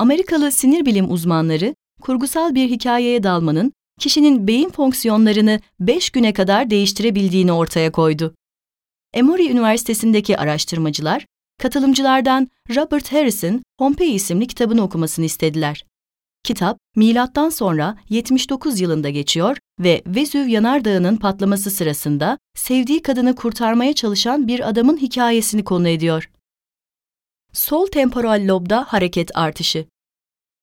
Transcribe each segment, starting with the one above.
Amerikalı sinir bilim uzmanları kurgusal bir hikayeye dalmanın kişinin beyin fonksiyonlarını 5 güne kadar değiştirebildiğini ortaya koydu. Emory Üniversitesi'ndeki araştırmacılar, katılımcılardan Robert Harris'in Pompei isimli kitabını okumasını istediler. Kitap, milattan sonra 79 yılında geçiyor ve Vezüv yanardağının patlaması sırasında sevdiği kadını kurtarmaya çalışan bir adamın hikayesini konu ediyor. Sol temporal lobda hareket artışı.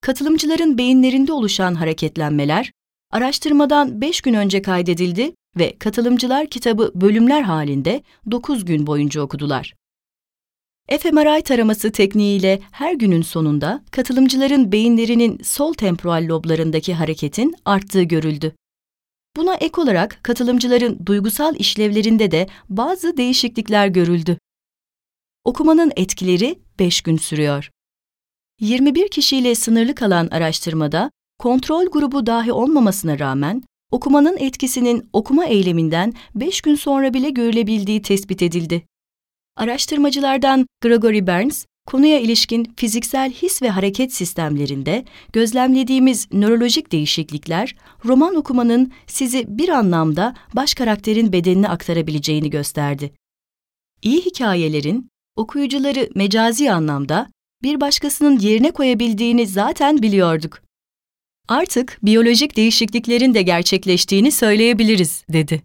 Katılımcıların beyinlerinde oluşan hareketlenmeler, araştırmadan 5 gün önce kaydedildi ve katılımcılar kitabı bölümler halinde 9 gün boyunca okudular. fMRI taraması tekniğiyle her günün sonunda katılımcıların beyinlerinin sol temporal loblarındaki hareketin arttığı görüldü. Buna ek olarak katılımcıların duygusal işlevlerinde de bazı değişiklikler görüldü. Okumanın etkileri 5 gün sürüyor. 21 kişiyle sınırlı kalan araştırmada kontrol grubu dahi olmamasına rağmen okumanın etkisinin okuma eyleminden 5 gün sonra bile görülebildiği tespit edildi. Araştırmacılardan Gregory Burns, konuya ilişkin fiziksel his ve hareket sistemlerinde gözlemlediğimiz nörolojik değişiklikler, roman okumanın sizi bir anlamda baş karakterin bedenine aktarabileceğini gösterdi. İyi hikayelerin okuyucuları mecazi anlamda bir başkasının yerine koyabildiğini zaten biliyorduk. Artık biyolojik değişikliklerin de gerçekleştiğini söyleyebiliriz, dedi.